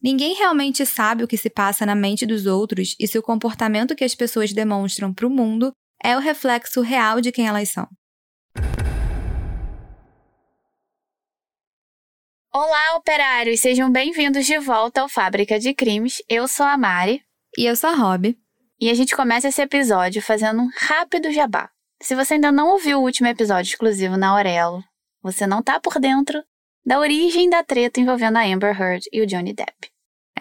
Ninguém realmente sabe o que se passa na mente dos outros e se o comportamento que as pessoas demonstram para o mundo é o reflexo real de quem elas são. Olá, operários! Sejam bem-vindos de volta ao Fábrica de Crimes. Eu sou a Mari. E eu sou a Rob. E a gente começa esse episódio fazendo um rápido jabá. Se você ainda não ouviu o último episódio exclusivo na Aurelo, você não tá por dentro da origem da treta envolvendo a Amber Heard e o Johnny Depp.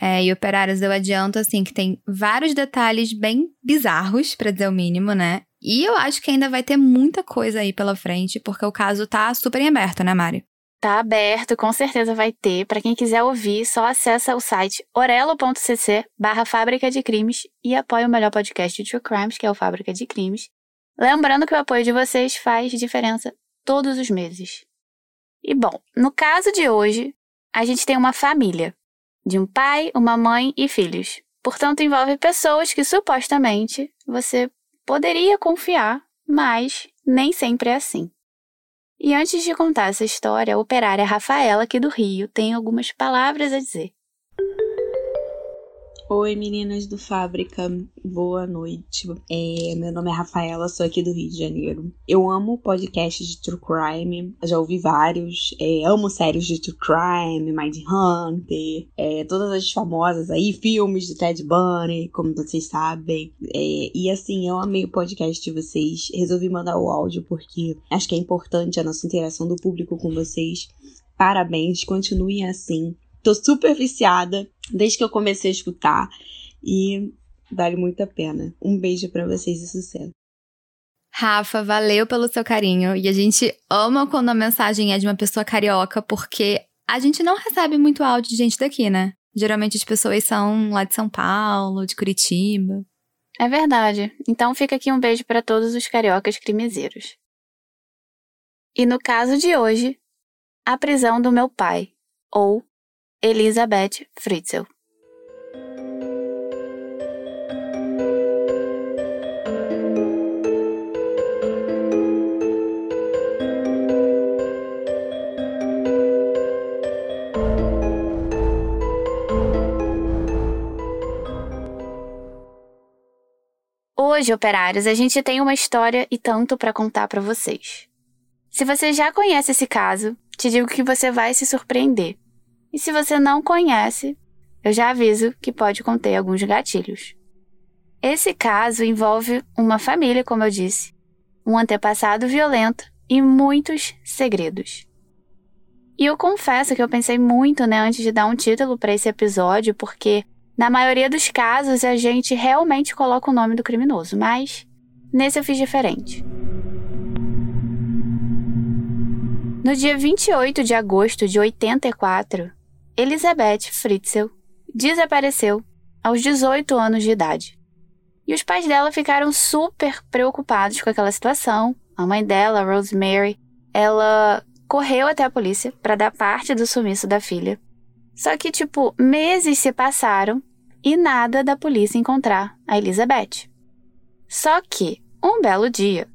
É, e Operários, eu adianto, assim, que tem vários detalhes bem bizarros, para dizer o mínimo, né? E eu acho que ainda vai ter muita coisa aí pela frente, porque o caso tá super em aberto, né, Mari? Tá aberto, com certeza vai ter. Para quem quiser ouvir, só acessa o site orelo.cc barra Fábrica de Crimes e apoia o melhor podcast de True Crimes, que é o Fábrica de Crimes. Lembrando que o apoio de vocês faz diferença todos os meses. E bom, no caso de hoje, a gente tem uma família de um pai, uma mãe e filhos. Portanto, envolve pessoas que supostamente você poderia confiar, mas nem sempre é assim. E antes de contar essa história, a operária Rafaela, aqui do Rio, tem algumas palavras a dizer. Oi meninas do Fábrica, boa noite. É, meu nome é Rafaela, sou aqui do Rio de Janeiro. Eu amo podcasts de True Crime, já ouvi vários. É, amo séries de True Crime, Mind Hunter, é, todas as famosas aí, filmes de Ted Bunny, como vocês sabem. É, e assim, eu amei o podcast de vocês. Resolvi mandar o áudio porque acho que é importante a nossa interação do público com vocês. Parabéns, continuem assim. Tô super viciada desde que eu comecei a escutar e vale muito a pena. Um beijo para vocês e sucesso. Rafa, valeu pelo seu carinho. E a gente ama quando a mensagem é de uma pessoa carioca, porque a gente não recebe muito áudio de gente daqui, né? Geralmente as pessoas são lá de São Paulo, de Curitiba. É verdade. Então fica aqui um beijo para todos os cariocas crimezeiros. E no caso de hoje, a prisão do meu pai, ou Elizabeth Fritzl. Hoje, operários, a gente tem uma história e tanto para contar para vocês. Se você já conhece esse caso, te digo que você vai se surpreender. E se você não conhece, eu já aviso que pode conter alguns gatilhos. Esse caso envolve uma família, como eu disse, um antepassado violento e muitos segredos. E eu confesso que eu pensei muito, né, antes de dar um título para esse episódio, porque na maioria dos casos a gente realmente coloca o nome do criminoso, mas nesse eu fiz diferente. No dia 28 de agosto de 84, Elizabeth Fritzl desapareceu aos 18 anos de idade. E os pais dela ficaram super preocupados com aquela situação. A mãe dela, Rosemary, ela correu até a polícia para dar parte do sumiço da filha. Só que, tipo, meses se passaram e nada da polícia encontrar a Elizabeth. Só que, um belo dia,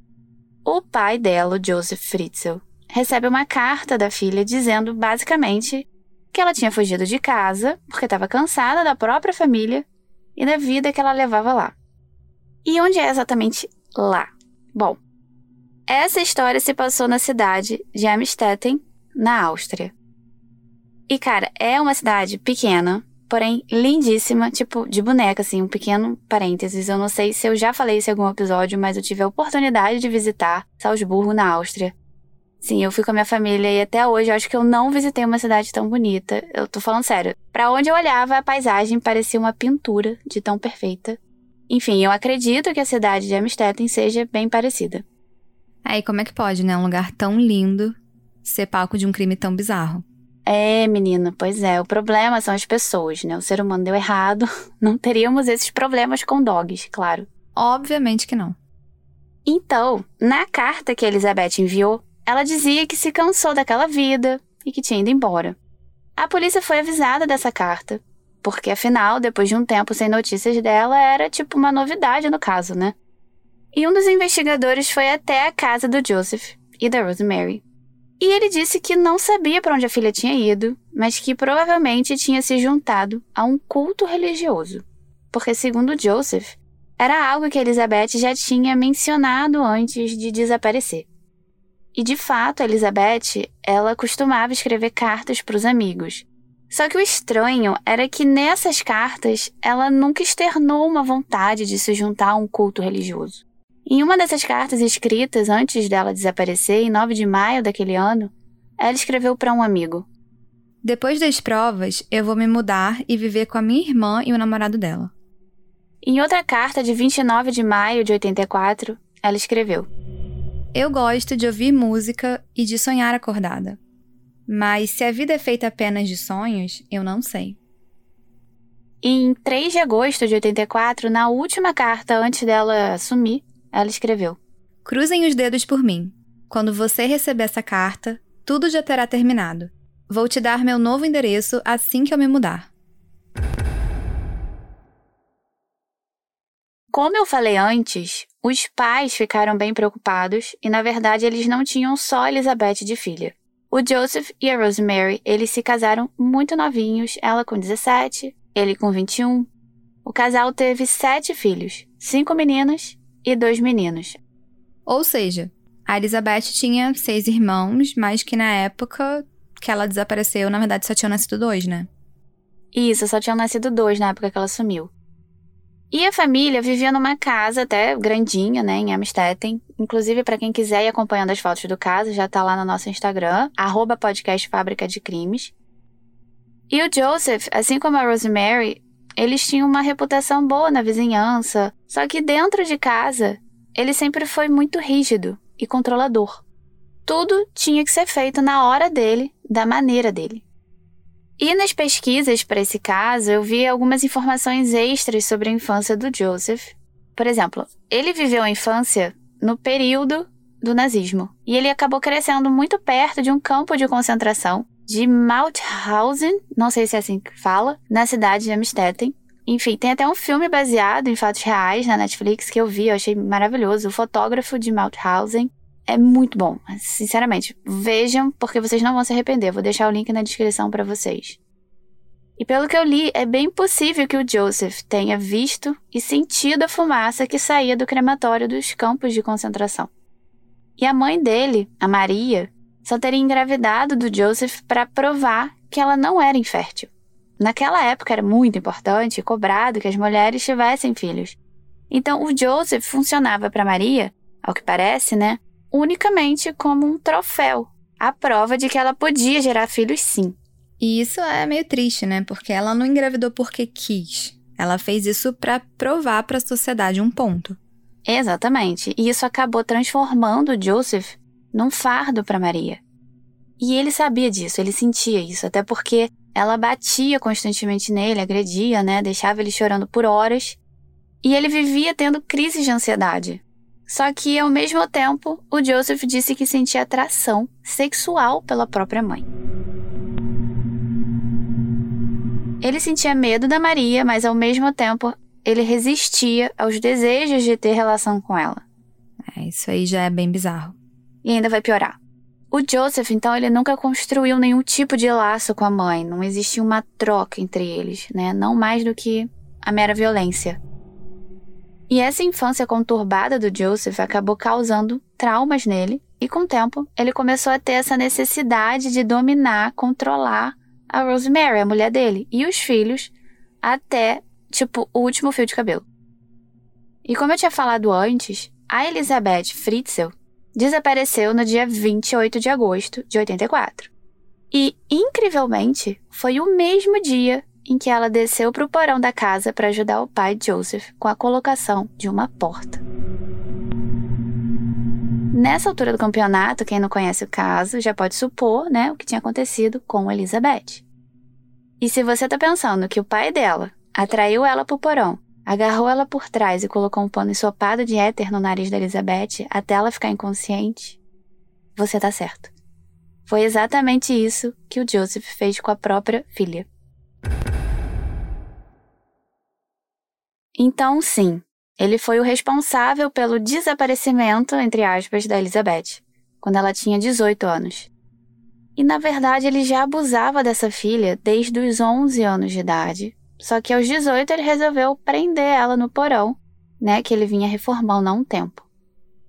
o pai dela, Joseph Fritzl, recebe uma carta da filha dizendo basicamente que ela tinha fugido de casa porque estava cansada da própria família e da vida que ela levava lá. E onde é exatamente lá? Bom, essa história se passou na cidade de Amstetten, na Áustria. E cara, é uma cidade pequena, porém lindíssima, tipo de boneca, assim, um pequeno parênteses. Eu não sei se eu já falei isso em algum episódio, mas eu tive a oportunidade de visitar Salzburgo, na Áustria. Sim, eu fui com a minha família e até hoje eu acho que eu não visitei uma cidade tão bonita. Eu tô falando sério. Para onde eu olhava, a paisagem parecia uma pintura de tão perfeita. Enfim, eu acredito que a cidade de Amstetten seja bem parecida. Aí, como é que pode, né? Um lugar tão lindo ser palco de um crime tão bizarro. É, menina, pois é. O problema são as pessoas, né? O ser humano deu errado. Não teríamos esses problemas com dogs, claro. Obviamente que não. Então, na carta que a Elizabeth enviou, ela dizia que se cansou daquela vida e que tinha ido embora. A polícia foi avisada dessa carta, porque afinal, depois de um tempo sem notícias dela, era tipo uma novidade no caso, né? E um dos investigadores foi até a casa do Joseph e da Rosemary. E ele disse que não sabia para onde a filha tinha ido, mas que provavelmente tinha se juntado a um culto religioso. Porque, segundo Joseph, era algo que Elizabeth já tinha mencionado antes de desaparecer. E de fato, Elizabeth, ela costumava escrever cartas para os amigos. Só que o estranho era que nessas cartas ela nunca externou uma vontade de se juntar a um culto religioso. Em uma dessas cartas escritas antes dela desaparecer, em 9 de maio daquele ano, ela escreveu para um amigo: Depois das provas, eu vou me mudar e viver com a minha irmã e o namorado dela. Em outra carta de 29 de maio de 84, ela escreveu: Eu gosto de ouvir música e de sonhar acordada. Mas se a vida é feita apenas de sonhos, eu não sei. Em 3 de agosto de 84, na última carta antes dela sumir, ela escreveu: Cruzem os dedos por mim. Quando você receber essa carta, tudo já terá terminado. Vou te dar meu novo endereço assim que eu me mudar. Como eu falei antes, os pais ficaram bem preocupados e, na verdade, eles não tinham só Elizabeth de filha. O Joseph e a Rosemary, eles se casaram muito novinhos, ela com 17, ele com 21. O casal teve sete filhos, cinco meninas e dois meninos. Ou seja, a Elizabeth tinha seis irmãos, mas que na época que ela desapareceu, na verdade só tinham nascido dois, né? Isso, só tinham nascido dois na época que ela sumiu. E a família vivia numa casa até grandinha, né, em Amstetten. Inclusive, para quem quiser ir acompanhando as fotos do caso, já tá lá no nosso Instagram, arroba podcast Fábrica de Crimes. E o Joseph, assim como a Rosemary, eles tinham uma reputação boa na vizinhança, só que dentro de casa, ele sempre foi muito rígido e controlador. Tudo tinha que ser feito na hora dele, da maneira dele. E nas pesquisas para esse caso, eu vi algumas informações extras sobre a infância do Joseph. Por exemplo, ele viveu a infância no período do nazismo e ele acabou crescendo muito perto de um campo de concentração de Mauthausen, não sei se é assim que fala, na cidade de Amstetten. Enfim, tem até um filme baseado em fatos reais na Netflix que eu vi, eu achei maravilhoso. O fotógrafo de Mauthausen é muito bom, sinceramente. Vejam, porque vocês não vão se arrepender. Vou deixar o link na descrição para vocês. E pelo que eu li, é bem possível que o Joseph tenha visto e sentido a fumaça que saía do crematório dos campos de concentração. E a mãe dele, a Maria, só teria engravidado do Joseph para provar que ela não era infértil. Naquela época era muito importante e cobrado que as mulheres tivessem filhos. Então o Joseph funcionava para Maria, ao que parece, né, unicamente como um troféu, a prova de que ela podia gerar filhos sim. E isso é meio triste, né? Porque ela não engravidou porque quis. Ela fez isso para provar para a sociedade um ponto. Exatamente. E isso acabou transformando Joseph num fardo para Maria. E ele sabia disso, ele sentia isso, até porque ela batia constantemente nele, agredia, né, deixava ele chorando por horas, e ele vivia tendo crises de ansiedade. Só que, ao mesmo tempo, o Joseph disse que sentia atração sexual pela própria mãe. Ele sentia medo da Maria, mas ao mesmo tempo ele resistia aos desejos de ter relação com ela. É, isso aí já é bem bizarro e ainda vai piorar. O Joseph, então, ele nunca construiu nenhum tipo de laço com a mãe, não existia uma troca entre eles, né? Não mais do que a mera violência. E essa infância conturbada do Joseph acabou causando traumas nele, e com o tempo ele começou a ter essa necessidade de dominar, controlar a Rosemary, a mulher dele, e os filhos, até, tipo, o último fio de cabelo. E como eu tinha falado antes, a Elizabeth Fritzl desapareceu no dia 28 de agosto de 84. E, incrivelmente, foi o mesmo dia em que ela desceu para o porão da casa para ajudar o pai Joseph com a colocação de uma porta. Nessa altura do campeonato, quem não conhece o caso já pode supor né, o que tinha acontecido com Elizabeth. E se você está pensando que o pai dela atraiu ela para o porão Agarrou ela por trás e colocou um pano ensopado de éter no nariz da Elizabeth até ela ficar inconsciente. Você tá certo. Foi exatamente isso que o Joseph fez com a própria filha. Então, sim, ele foi o responsável pelo desaparecimento, entre aspas, da Elizabeth, quando ela tinha 18 anos. E na verdade ele já abusava dessa filha desde os 11 anos de idade. Só que aos 18 ele resolveu prender ela no porão, né, que ele vinha reformando há um tempo.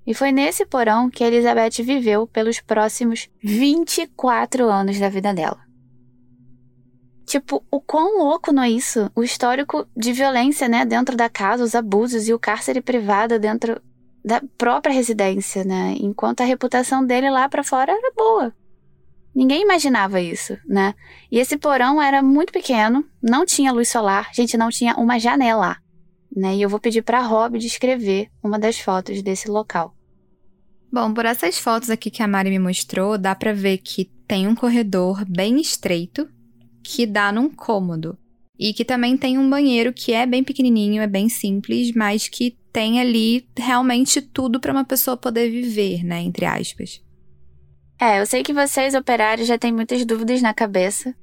E foi nesse porão que Elizabeth viveu pelos próximos 24 anos da vida dela. Tipo, o quão louco não é isso? O histórico de violência, né, dentro da casa, os abusos e o cárcere privado dentro da própria residência, né? Enquanto a reputação dele lá para fora era boa. Ninguém imaginava isso, né? E esse porão era muito pequeno, não tinha luz solar, gente não tinha uma janela, né? E eu vou pedir para Rob descrever uma das fotos desse local. Bom, por essas fotos aqui que a Mari me mostrou, dá para ver que tem um corredor bem estreito que dá num cômodo. E que também tem um banheiro que é bem pequenininho, é bem simples, mas que tem ali realmente tudo para uma pessoa poder viver, né, entre aspas. É, eu sei que vocês operários já têm muitas dúvidas na cabeça,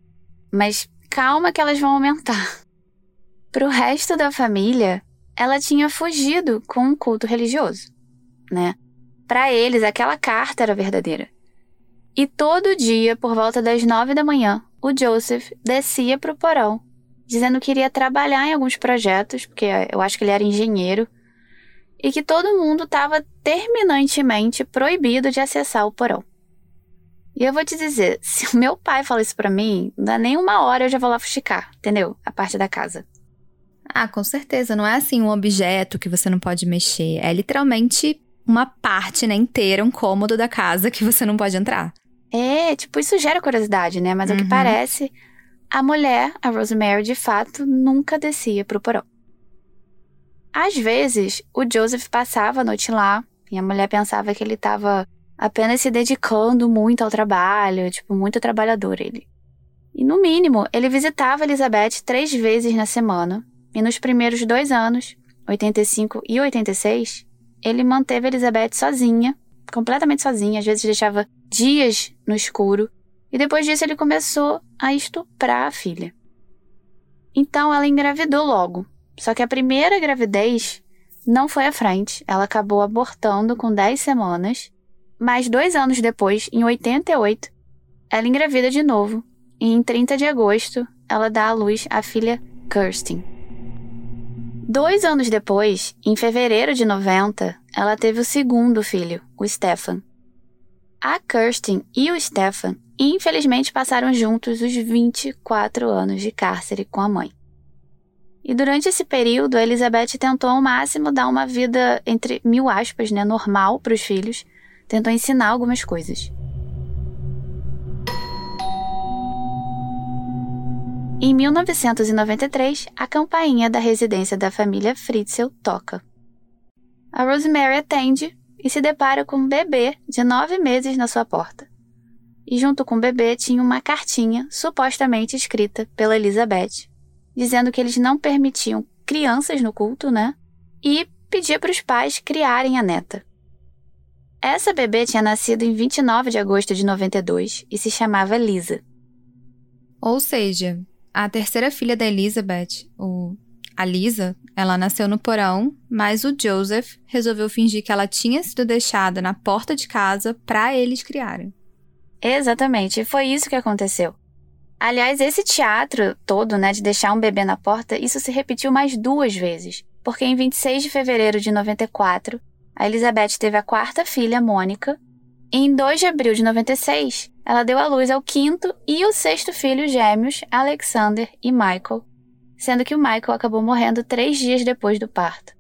mas calma que elas vão aumentar. Pro resto da família, ela tinha fugido com um culto religioso, né? Para eles, aquela carta era verdadeira. E todo dia, por volta das nove da manhã, o Joseph descia para o porão, dizendo que iria trabalhar em alguns projetos, porque eu acho que ele era engenheiro, e que todo mundo estava terminantemente proibido de acessar o porão. E eu vou te dizer, se o meu pai fala isso para mim, não dá nem uma hora eu já vou lá fuxicar, entendeu? A parte da casa. Ah, com certeza. Não é assim um objeto que você não pode mexer. É literalmente uma parte, né, inteira, um cômodo da casa que você não pode entrar. É, tipo, isso gera curiosidade, né? Mas uhum. ao que uhum. parece, a mulher, a Rosemary, de fato, nunca descia pro porão. Às vezes, o Joseph passava a noite lá e a mulher pensava que ele estava apenas se dedicando muito ao trabalho, tipo, muito trabalhador ele. E no mínimo, ele visitava Elizabeth três vezes na semana. E nos primeiros dois anos, 85 e 86, ele manteve Elizabeth sozinha, completamente sozinha, às vezes deixava dias no escuro, e depois disso ele começou a estuprar a filha. Então ela engravidou logo, só que a primeira gravidez não foi à frente, ela acabou abortando com 10 semanas, mas dois anos depois, em 88, ela engravida de novo, e em 30 de agosto ela dá à luz a filha Kirsten. Dois anos depois, em fevereiro de 90, ela teve o segundo filho, o Stefan. A Kirsten e o Stefan, infelizmente, passaram juntos os 24 anos de cárcere com a mãe. E durante esse período, a Elizabeth tentou ao máximo dar uma vida, entre mil aspas, né, normal para os filhos, tentou ensinar algumas coisas. Em 1993, a campainha da residência da família Fritzl toca. A Rosemary atende e se depara com um bebê de nove meses na sua porta. E junto com o bebê tinha uma cartinha supostamente escrita pela Elizabeth, dizendo que eles não permitiam crianças no culto, né? E pedia para os pais criarem a neta. Essa bebê tinha nascido em 29 de agosto de 92 e se chamava Lisa. Ou seja, a terceira filha da Elizabeth, o a Lisa, ela nasceu no porão, mas o Joseph resolveu fingir que ela tinha sido deixada na porta de casa para eles criarem. Exatamente, foi isso que aconteceu. Aliás, esse teatro todo, né, de deixar um bebê na porta, isso se repetiu mais duas vezes. Porque em 26 de fevereiro de 94, a Elizabeth teve a quarta filha, Mônica, e em 2 de abril de 96, ela deu à luz ao quinto e o sexto filho gêmeos, Alexander e Michael, sendo que o Michael acabou morrendo três dias depois do parto.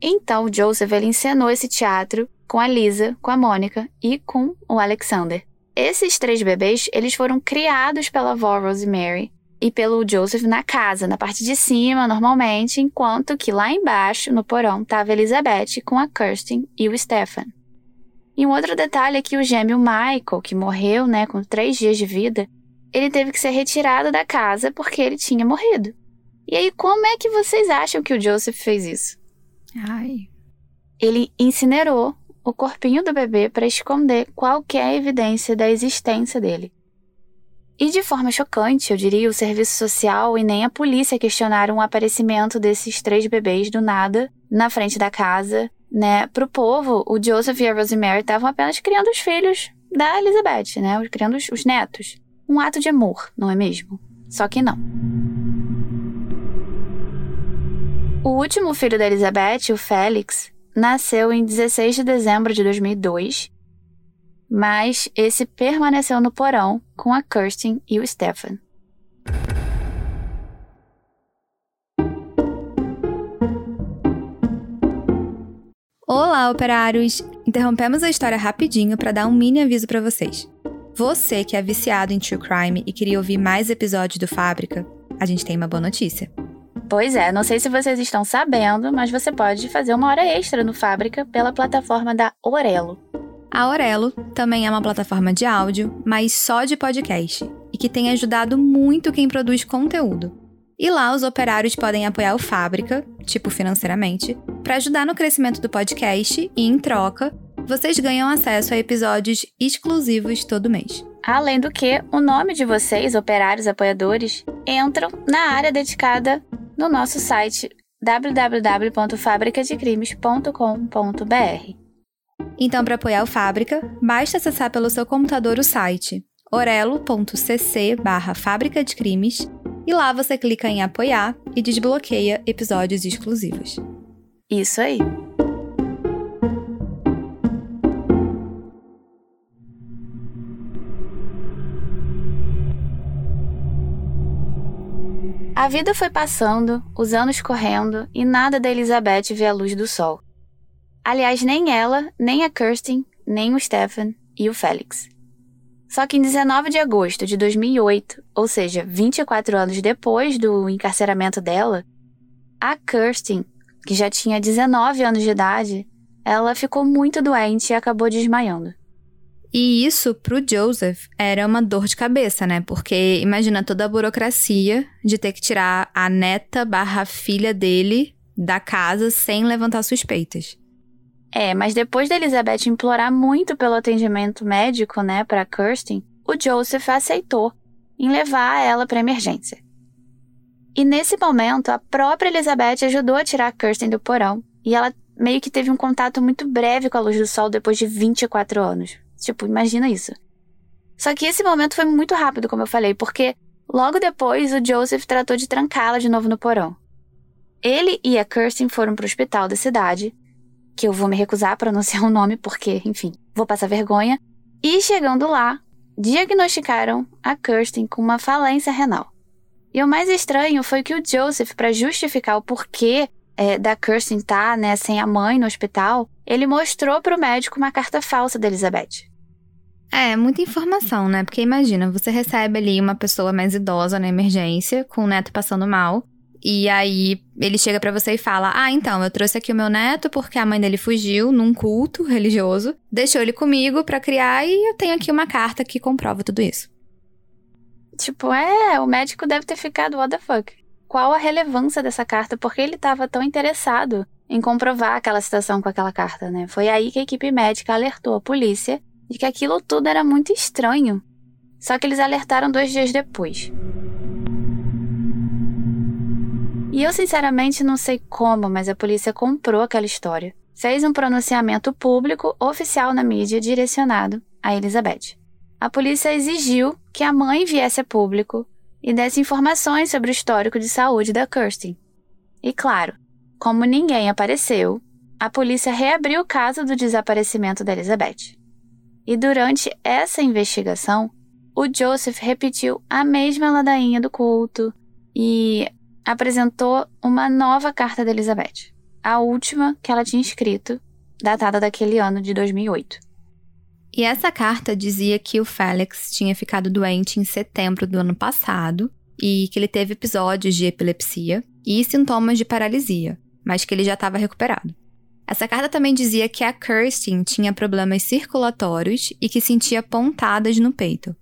Então, Joseph ele encenou esse teatro com a Lisa, com a Mônica e com o Alexander. Esses três bebês, eles foram criados pela avó Rosemary e pelo Joseph na casa, na parte de cima, normalmente, enquanto que lá embaixo, no porão, estava Elizabeth com a Kirsten e o Stefan. E um outro detalhe é que o gêmeo Michael, que morreu, né, com três dias de vida, ele teve que ser retirado da casa porque ele tinha morrido. E aí, como é que vocês acham que o Joseph fez isso? Ai. Ele incinerou o corpinho do bebê para esconder qualquer evidência da existência dele. E de forma chocante, eu diria, o serviço social e nem a polícia questionaram o aparecimento desses três bebês do nada na frente da casa, né? Pro povo, o Joseph e a Rosemary estavam apenas criando os filhos da Elizabeth, né? Criando os, os netos. Um ato de amor, não é mesmo? Só que não. O último filho da Elizabeth, o Félix, nasceu em 16 de dezembro de 2002, mas esse permaneceu no porão com a Kirsten e o Stefan. Olá, operários! Interrompemos a história rapidinho para dar um mini aviso para vocês. Você que é viciado em true crime e queria ouvir mais episódios do Fábrica, a gente tem uma boa notícia. Pois é, não sei se vocês estão sabendo, mas você pode fazer uma hora extra no Fábrica pela plataforma da Orelo. A Orelo também é uma plataforma de áudio, mas só de podcast, e que tem ajudado muito quem produz conteúdo. E lá os operários podem apoiar o Fábrica, tipo financeiramente, para ajudar no crescimento do podcast e, em troca, vocês ganham acesso a episódios exclusivos todo mês. Além do que, o nome de vocês, operários apoiadores, entram na área dedicada no nosso site www.fabricadecrimes.com.br. Então, para apoiar o Fábrica, basta acessar pelo seu computador o site orelo.cc barra Fábrica de Crimes e lá você clica em apoiar e desbloqueia episódios exclusivos. Isso aí. A vida foi passando, os anos correndo e nada da Elizabeth vê a luz do sol. Aliás, nem ela, nem a Kirsten, nem o Stephen e o Félix. Só que em 19 de agosto de 2008, ou seja, 24 anos depois do encarceramento dela, a Kirsten, que já tinha 19 anos de idade, ela ficou muito doente e acabou desmaiando. E isso, pro Joseph, era uma dor de cabeça, né? Porque imagina toda a burocracia de ter que tirar a neta barra filha dele da casa sem levantar suspeitas. É, mas depois da Elizabeth implorar muito pelo atendimento médico, né, para Kirsten, o Joseph aceitou em levar ela para emergência. E nesse momento, a própria Elizabeth ajudou a tirar a Kirsten do porão, e ela meio que teve um contato muito breve com a luz do sol depois de 24 anos. Tipo, imagina isso. Só que esse momento foi muito rápido, como eu falei, porque logo depois o Joseph tratou de trancá-la de novo no porão. Ele e a Kirsten foram para o hospital da cidade, que eu vou me recusar a pronunciar o nome porque, enfim, vou passar vergonha. E chegando lá, diagnosticaram a Kirsten com uma falência renal. E o mais estranho foi que o Joseph, para justificar o porquê é, da Kirsten estar tá, né, sem a mãe no hospital, ele mostrou para o médico uma carta falsa da Elizabeth. É, muita informação, né? Porque imagina, você recebe ali uma pessoa mais idosa na emergência, com o neto passando mal, e aí ele chega para você e fala: Ah, então, eu trouxe aqui o meu neto porque a mãe dele fugiu num culto religioso, deixou ele comigo para criar e eu tenho aqui uma carta que comprova tudo isso. Tipo, é, o médico deve ter ficado, what the fuck? Qual a relevância dessa carta? Por que ele estava tão interessado em comprovar aquela situação com aquela carta, né? Foi aí que a equipe médica alertou a polícia de que aquilo tudo era muito estranho. Só que eles alertaram dois dias depois. E eu sinceramente não sei como, mas a polícia comprou aquela história. Fez um pronunciamento público oficial na mídia direcionado a Elizabeth. A polícia exigiu que a mãe viesse a público e desse informações sobre o histórico de saúde da Kirsten. E claro, como ninguém apareceu, a polícia reabriu o caso do desaparecimento da Elizabeth. E durante essa investigação, o Joseph repetiu a mesma ladainha do culto e apresentou uma nova carta da Elizabeth, a última que ela tinha escrito, datada daquele ano de 2008. E essa carta dizia que o Félix tinha ficado doente em setembro do ano passado e que ele teve episódios de epilepsia e sintomas de paralisia, mas que ele já estava recuperado. Essa carta também dizia que a Kirsten tinha problemas circulatórios e que sentia pontadas no peito.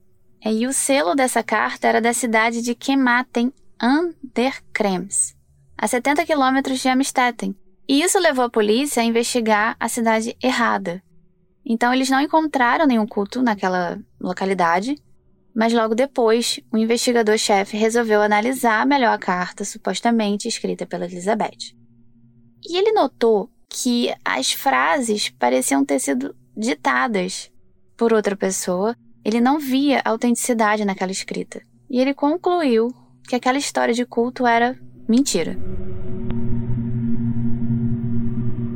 E o selo dessa carta era da cidade de Kematen an der Krems, a 70 quilômetros de Amstetten. E isso levou a polícia a investigar a cidade errada. Então eles não encontraram nenhum culto naquela localidade, mas logo depois o investigador-chefe resolveu analisar melhor a carta supostamente escrita pela Elizabeth. E ele notou que as frases pareciam ter sido ditadas. por outra pessoa, ele não via autenticidade naquela escrita. E ele concluiu que aquela história de culto era mentira.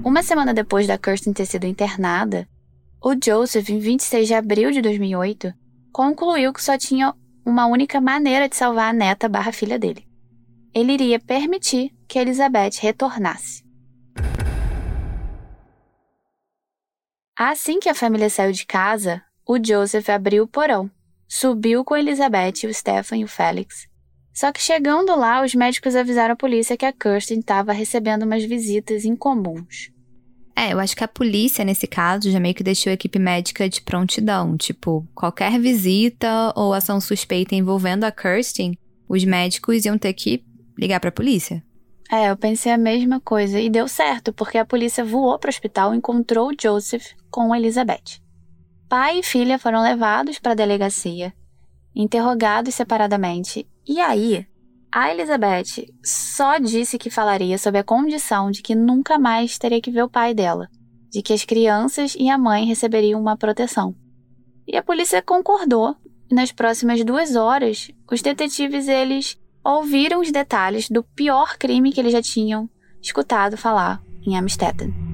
Uma semana depois da Kirsten ter sido internada, o Joseph, em 26 de abril de 2008, concluiu que só tinha uma única maneira de salvar a neta barra filha dele. Ele iria permitir que Elizabeth retornasse. Assim que a família saiu de casa, o Joseph abriu o porão, subiu com Elizabeth, o Stefan e o Félix. Só que chegando lá, os médicos avisaram a polícia que a Kirsten estava recebendo umas visitas incomuns. É, eu acho que a polícia, nesse caso, já meio que deixou a equipe médica de prontidão. Tipo, qualquer visita ou ação suspeita envolvendo a Kirsten, os médicos iam ter que ligar pra polícia. É, eu pensei a mesma coisa e deu certo, porque a polícia voou para o hospital e encontrou Joseph com Elizabeth. Pai e filha foram levados para a delegacia, interrogados separadamente, e aí a Elizabeth só disse que falaria sob a condição de que nunca mais teria que ver o pai dela, de que as crianças e a mãe receberiam uma proteção. E a polícia concordou. Nas próximas duas horas, os detetives eles ouviram os detalhes do pior crime que eles já tinham escutado falar em Amstetten.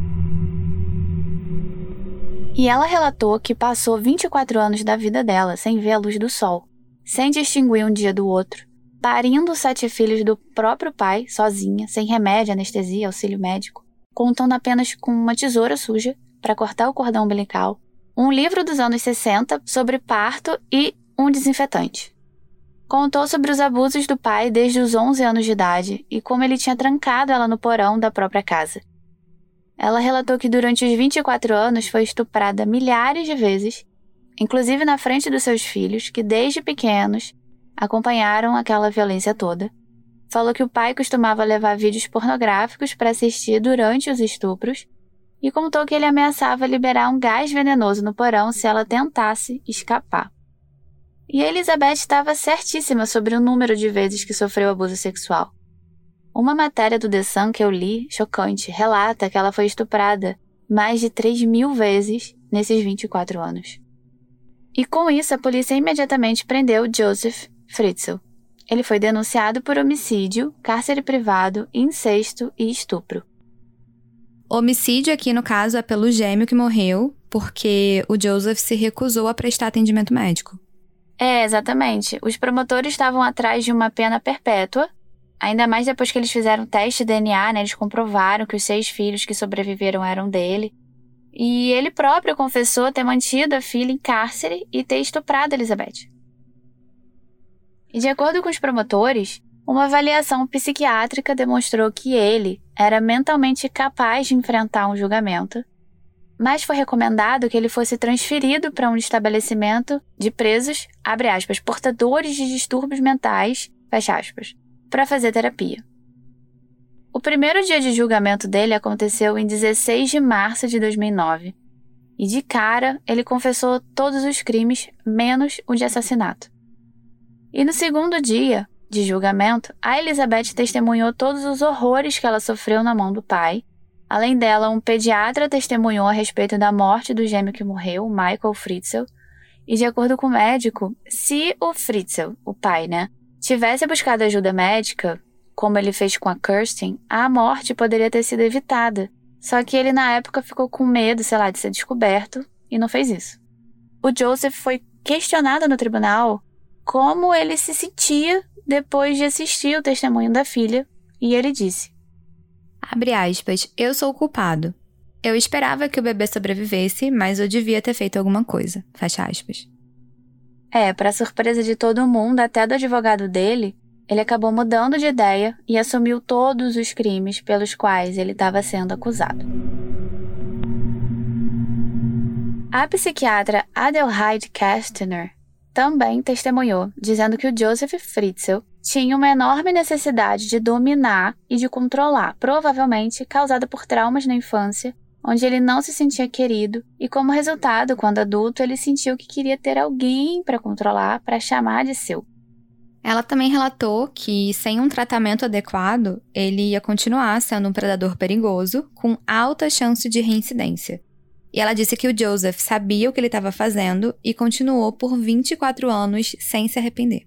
E ela relatou que passou 24 anos da vida dela sem ver a luz do sol, sem distinguir um dia do outro, parindo sete filhos do próprio pai, sozinha, sem remédio, anestesia, auxílio médico, contando apenas com uma tesoura suja para cortar o cordão umbilical, um livro dos anos 60 sobre parto e um desinfetante. Contou sobre os abusos do pai desde os 11 anos de idade e como ele tinha trancado ela no porão da própria casa. Ela relatou que durante os 24 anos foi estuprada milhares de vezes, inclusive na frente dos seus filhos, que desde pequenos acompanharam aquela violência toda. Falou que o pai costumava levar vídeos pornográficos para assistir durante os estupros e contou que ele ameaçava liberar um gás venenoso no porão se ela tentasse escapar. E Elizabeth estava certíssima sobre o número de vezes que sofreu abuso sexual. Uma matéria do The Sun que eu li, chocante, relata que ela foi estuprada mais de 3 mil vezes nesses 24 anos. E com isso, a polícia imediatamente prendeu Joseph Fritzl. Ele foi denunciado por homicídio, cárcere privado, incesto e estupro. Homicídio aqui, no caso, é pelo gêmeo que morreu, porque o Joseph se recusou a prestar atendimento médico. É, exatamente. Os promotores estavam atrás de uma pena perpétua, ainda mais depois que eles fizeram teste de DNA, né? Eles comprovaram que os seis filhos que sobreviveram eram dele. E ele próprio confessou ter mantido a filha em cárcere e ter estuprado Elizabeth. E de acordo com os promotores, uma avaliação psiquiátrica demonstrou que ele era mentalmente capaz de enfrentar um julgamento, mas foi recomendado que ele fosse transferido para um estabelecimento de presos, aspas, portadores de distúrbios mentais, para fazer terapia. O primeiro dia de julgamento dele aconteceu em 16 de março de 2009. E de cara, ele confessou todos os crimes, menos o de assassinato. E no segundo dia de julgamento, a Elizabeth testemunhou todos os horrores que ela sofreu na mão do pai. Além dela, um pediatra testemunhou a respeito da morte do gêmeo que morreu, Michael Fritzl. E de acordo com o médico, se o Fritzl, o pai, né, tivesse buscado ajuda médica, como ele fez com a Kirsten, a morte poderia ter sido evitada. Só que ele na época ficou com medo, sei lá, de ser descoberto e não fez isso. O Joseph foi questionado no tribunal como ele se sentia depois de assistir o testemunho da filha, e ele disse: Abre aspas, eu sou o culpado. Eu esperava que o bebê sobrevivesse, mas eu devia ter feito alguma coisa. Fecha aspas. É, para surpresa de todo mundo, até do advogado dele, ele acabou mudando de ideia e assumiu todos os crimes pelos quais ele estava sendo acusado. A psiquiatra Adelheid Kastner também testemunhou, dizendo que o Joseph Fritzl tinha uma enorme necessidade de dominar e de controlar, provavelmente causada por traumas na infância, onde ele não se sentia querido, e como resultado, quando adulto, ele sentiu que queria ter alguém para controlar, para chamar de seu. Ela também relatou que, sem um tratamento adequado, ele ia continuar sendo um predador perigoso, com alta chance de reincidência. E ela disse que o Joseph sabia o que ele estava fazendo e continuou por 24 anos sem se arrepender.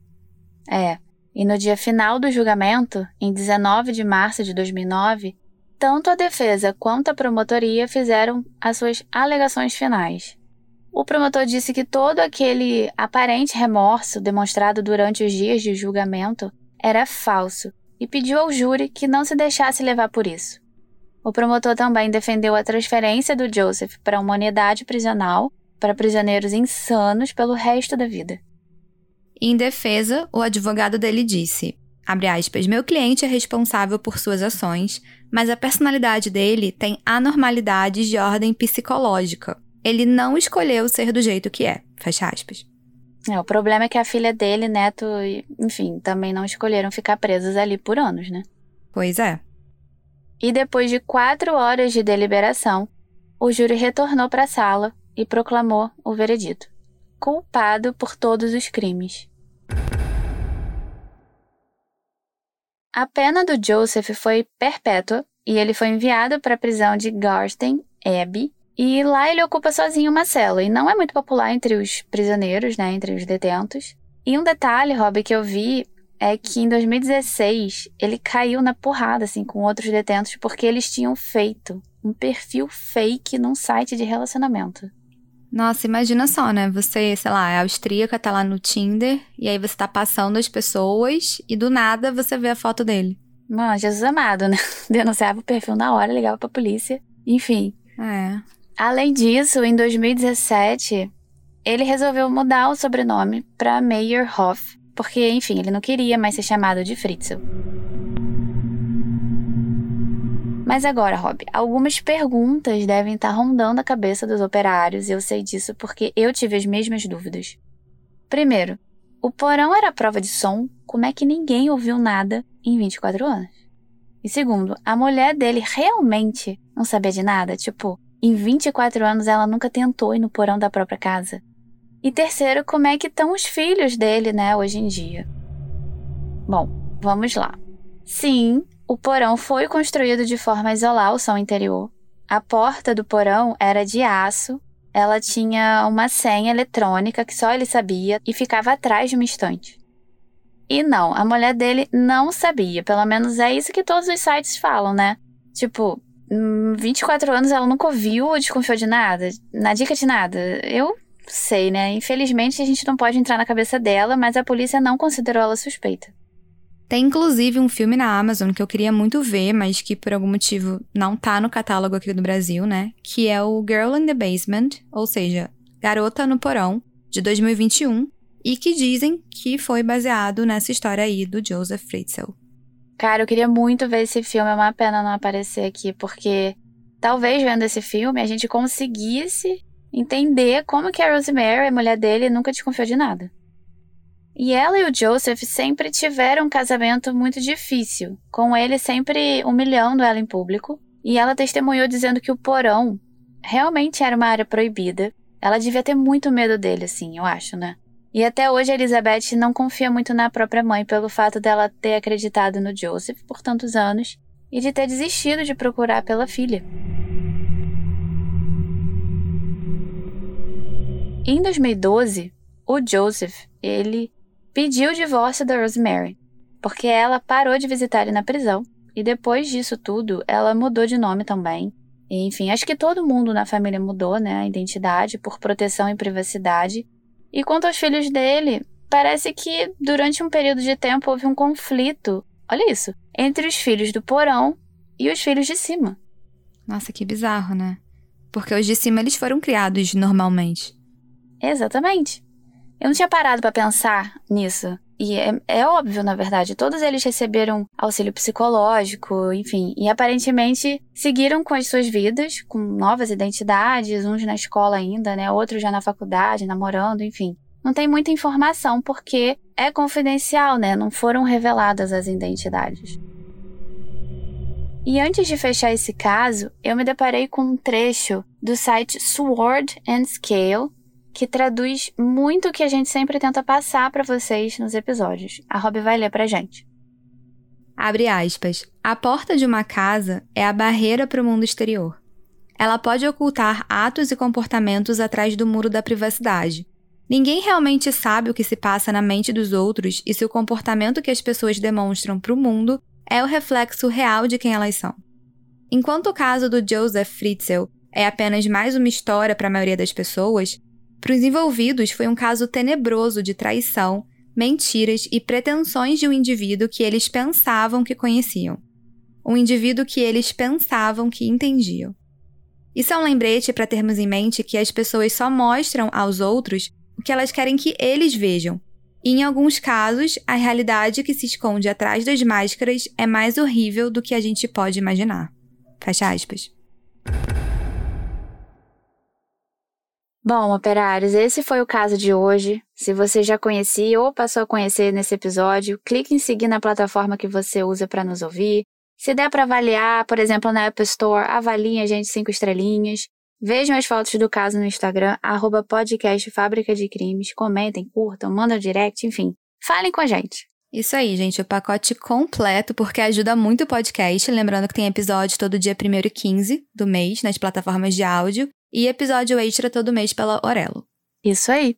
É, e no dia final do julgamento, em 19 de março de 2009, tanto a defesa quanto a promotoria fizeram as suas alegações finais. O promotor disse que todo aquele aparente remorso demonstrado durante os dias de julgamento era falso e pediu ao júri que não se deixasse levar por isso. O promotor também defendeu a transferência do Joseph para uma unidade prisional para prisioneiros insanos pelo resto da vida. Em defesa, o advogado dele disse: aspas, meu cliente é responsável por suas ações, mas a personalidade dele tem anormalidades de ordem psicológica. Ele não escolheu ser do jeito que é. Fecha aspas. É, o problema é que a filha dele, neto, enfim, também não escolheram ficar presos ali por anos, né? Pois é. E depois de quatro horas de deliberação, o júri retornou para a sala e proclamou o veredito: culpado por todos os crimes. A pena do Joseph foi perpétua e ele foi enviado para a prisão de Garsten, Abbey, e lá ele ocupa sozinho uma cela e não é muito popular entre os prisioneiros, né, entre os detentos. E um detalhe, Rob, que eu vi é que em 2016 ele caiu na porrada assim com outros detentos porque eles tinham feito um perfil fake num site de relacionamento. Nossa, imagina só, né? Você, sei lá, é austríaca, tá lá no Tinder, e aí você tá passando as pessoas e do nada você vê a foto dele. Mano, Jesus amado, né? Denunciava o perfil na hora, ligava pra polícia. Enfim. É. Além disso, em 2017, ele resolveu mudar o sobrenome para Meyerhoff, porque, enfim, ele não queria mais ser chamado de Fritzl. Mas agora, Rob, algumas perguntas devem estar rondando a cabeça dos operários, e eu sei disso porque eu tive as mesmas dúvidas. Primeiro, o porão era prova de som, como é que ninguém ouviu nada em 24 anos? E segundo, a mulher dele realmente não sabia de nada? Tipo, em 24 anos ela nunca tentou ir no porão da própria casa? E terceiro, como é que estão os filhos dele, né, hoje em dia? Bom, vamos lá. Sim, o porão foi construído de forma a isolar o som interior. A porta do porão era de aço, ela tinha uma senha eletrônica que só ele sabia e ficava atrás de uma estante. E não, a mulher dele não sabia, pelo menos é isso que todos os sites falam, né? Tipo, 24 hum, anos ela nunca ouviu ou desconfiou de nada, na dica de nada. Eu sei, né? Infelizmente a gente não pode entrar na cabeça dela, mas a polícia não considerou ela suspeita. Tem inclusive um filme na Amazon que eu queria muito ver, mas que por algum motivo não tá no catálogo aqui do Brasil, né? Que é o Girl in the Basement, ou seja, Garota no Porão, de 2021, e que dizem que foi baseado nessa história aí do Joseph Fritzl. Cara, eu queria muito ver esse filme, é uma pena não aparecer aqui, porque talvez vendo esse filme a gente conseguisse entender como que a Rosemary, a mulher dele, nunca desconfiou de nada. E ela e o Joseph sempre tiveram um casamento muito difícil, com ele sempre humilhando ela em público, e ela testemunhou dizendo que o porão realmente era uma área proibida. Ela devia ter muito medo dele, assim, eu acho, né? E até hoje a Elizabeth não confia muito na própria mãe pelo fato dela ter acreditado no Joseph por tantos anos e de ter desistido de procurar pela filha. Em 2012, o Joseph, ele pediu o divórcio da Rosemary, porque ela parou de visitar ele na prisão. E depois disso tudo, ela mudou de nome também. E, enfim, acho que todo mundo na família mudou, né, a identidade por proteção e privacidade. E quanto aos filhos dele, parece que durante um período de tempo houve um conflito, olha isso, entre os filhos do porão e os filhos de cima. Nossa, que bizarro, né? Porque os de cima eles foram criados normalmente. Exatamente. Eu não tinha parado para pensar nisso. E é, é, óbvio, na verdade, todos eles receberam auxílio psicológico, enfim, e aparentemente seguiram com as suas vidas, com novas identidades, uns na escola ainda, né, outros já na faculdade, namorando, enfim. Não tem muita informação porque é confidencial, né, não foram reveladas as identidades. E antes de fechar esse caso, eu me deparei com um trecho do site Sword and Scale, que traduz muito o que a gente sempre tenta passar para vocês nos episódios. A Rob vai ler pra gente. Abre aspas. A porta de uma casa é a barreira para o mundo exterior. ela pode ocultar atos e comportamentos atrás do muro da privacidade. Ninguém realmente sabe o que se passa na mente dos outros e se o comportamento que as pessoas demonstram para o mundo é o reflexo real de quem elas são. Enquanto o caso do Joseph Fritzl é apenas mais uma história para a maioria das pessoas, para os envolvidos foi um caso tenebroso de traição, mentiras e pretensões de um indivíduo que eles pensavam que conheciam. Um indivíduo que eles pensavam que entendiam. Isso é um lembrete para termos em mente que as pessoas só mostram aos outros o que elas querem que eles vejam. E em alguns casos, a realidade que se esconde atrás das máscaras é mais horrível do que a gente pode imaginar. Fecha aspas. Bom, operários, esse foi o caso de hoje. Se você já conhecia ou passou a conhecer nesse episódio, clique em seguir na plataforma que você usa para nos ouvir. Se der para avaliar, por exemplo, na App Store, avalie a gente cinco estrelinhas. Vejam as fotos do caso no Instagram, arroba podcast Fábrica de Crimes. Comentem, curtam, mandam direct, enfim. Falem com a gente. Isso aí, gente, o pacote completo, porque ajuda muito o podcast. Lembrando que tem episódio todo dia 1 e 15 do mês nas plataformas de áudio e episódio extra todo mês pela Orelo. Isso aí.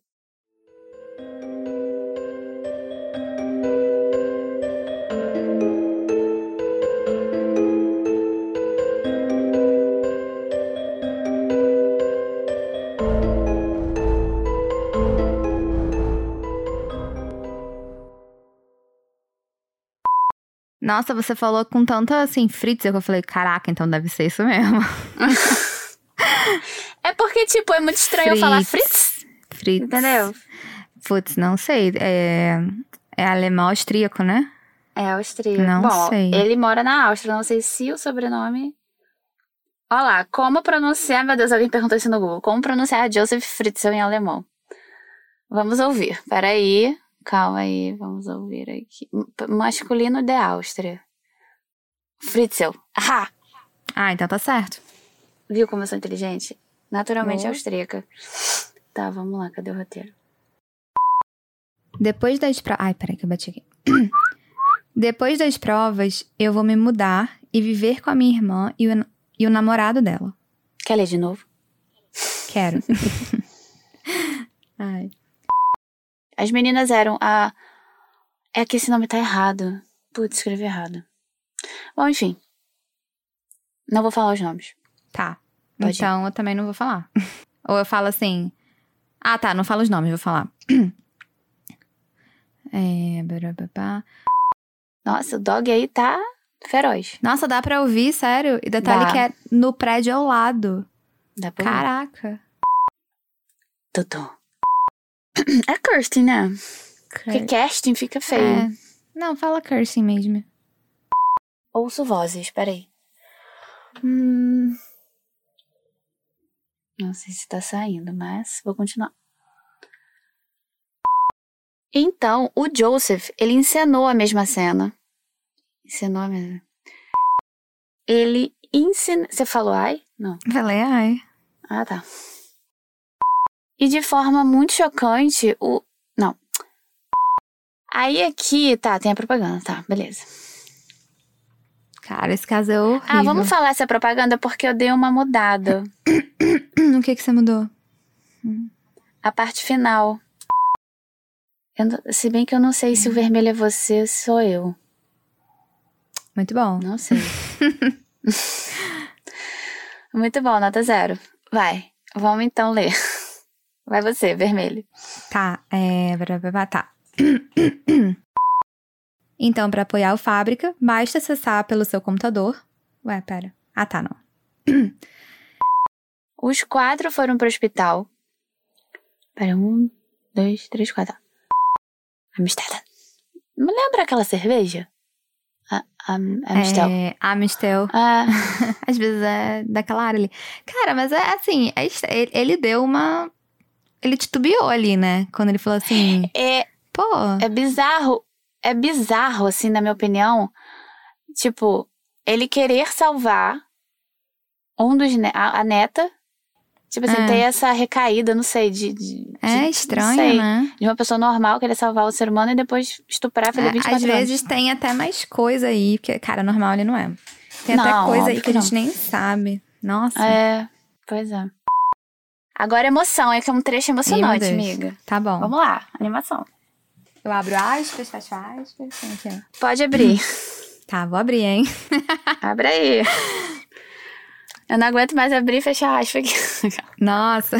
Nossa, você falou com tanta assim, Fritz, que eu falei, caraca, então deve ser isso mesmo. é porque, tipo, é muito estranho Fritz, eu falar Fritz. Fritz. Entendeu? Putz, não sei. É, é alemão austríaco, né? É austríaco. Não Bom, sei. ele mora na Áustria, não sei se o sobrenome. Olha lá, como pronunciar. Meu Deus, alguém perguntou isso no Google. Como pronunciar Joseph Fritzl em alemão? Vamos ouvir. Peraí. Calma aí, vamos ouvir aqui. Masculino de Áustria. Fritzl. Ah! Ah, então tá certo. Viu como eu sou inteligente? Naturalmente oh. austríaca. Tá, vamos lá, cadê o roteiro? Depois das provas. Ai, peraí que eu bati aqui. Depois das provas, eu vou me mudar e viver com a minha irmã e o, e o namorado dela. Quer ler de novo? Quero. Ai. As meninas eram a. É que esse nome tá errado. Putz, escrevi errado. Bom, enfim. Não vou falar os nomes. Tá. Pode então ir. eu também não vou falar. Ou eu falo assim. Ah, tá, não falo os nomes, vou falar. É. Nossa, o dog aí tá feroz. Nossa, dá pra ouvir, sério? E detalhe dá. que é no prédio ao lado. Dá pra Caraca. Ouvir. Tutu. É Kirsten, né? Porque casting fica feio. É. Não, fala Kirsten mesmo. Ouço vozes, peraí. Hum... Não sei se tá saindo, mas vou continuar. Então, o Joseph, ele encenou a mesma cena. Encenou a mesma. Ele ensinou. Você falou ai? Não. Falei ai. Ah, tá. E de forma muito chocante, o. Não. Aí aqui, tá, tem a propaganda, tá, beleza. Cara, esse caso é horrível. Ah, vamos falar essa propaganda porque eu dei uma mudada. o que que você mudou? A parte final. Se bem que eu não sei se o vermelho é você, sou eu. Muito bom. Não sei. Muito bom, nota zero. Vai, vamos então ler. Vai você, vermelho. Tá, é. Tá. Então, para apoiar o Fábrica, basta acessar pelo seu computador. Ué, pera. Ah, tá, não. Os quatro foram pro hospital. Pera, um, dois, três, quatro. Amistad. Não lembra aquela cerveja? A, a, Amistel. É, Amistel. Ah. Às vezes é daquela área ali. Cara, mas é assim, é, ele deu uma ele titubeou ali, né? Quando ele falou assim. É. Pô. É bizarro. É bizarro, assim, na minha opinião. Tipo, ele querer salvar um dos. A, a neta. Tipo assim, é. ter essa recaída, não sei, de. de é estranho, sei, né? De uma pessoa normal querer salvar o ser humano e depois estuprar, fazer é, 24 Às vezes tem até mais coisa aí, porque, cara, normal ele não é. Tem não, até coisa aí que, a gente nem sabe. Nossa. É. Pois é. Agora emoção, é que é um trecho emocionante, Ih, amiga. Tá bom. Vamos lá, animação. Eu abro aspas, fecho aspas. Aqui, ó. Pode abrir. Tá, vou abrir, hein? Abre aí. Eu não aguento mais abrir e fechar aspas aqui. Nossa.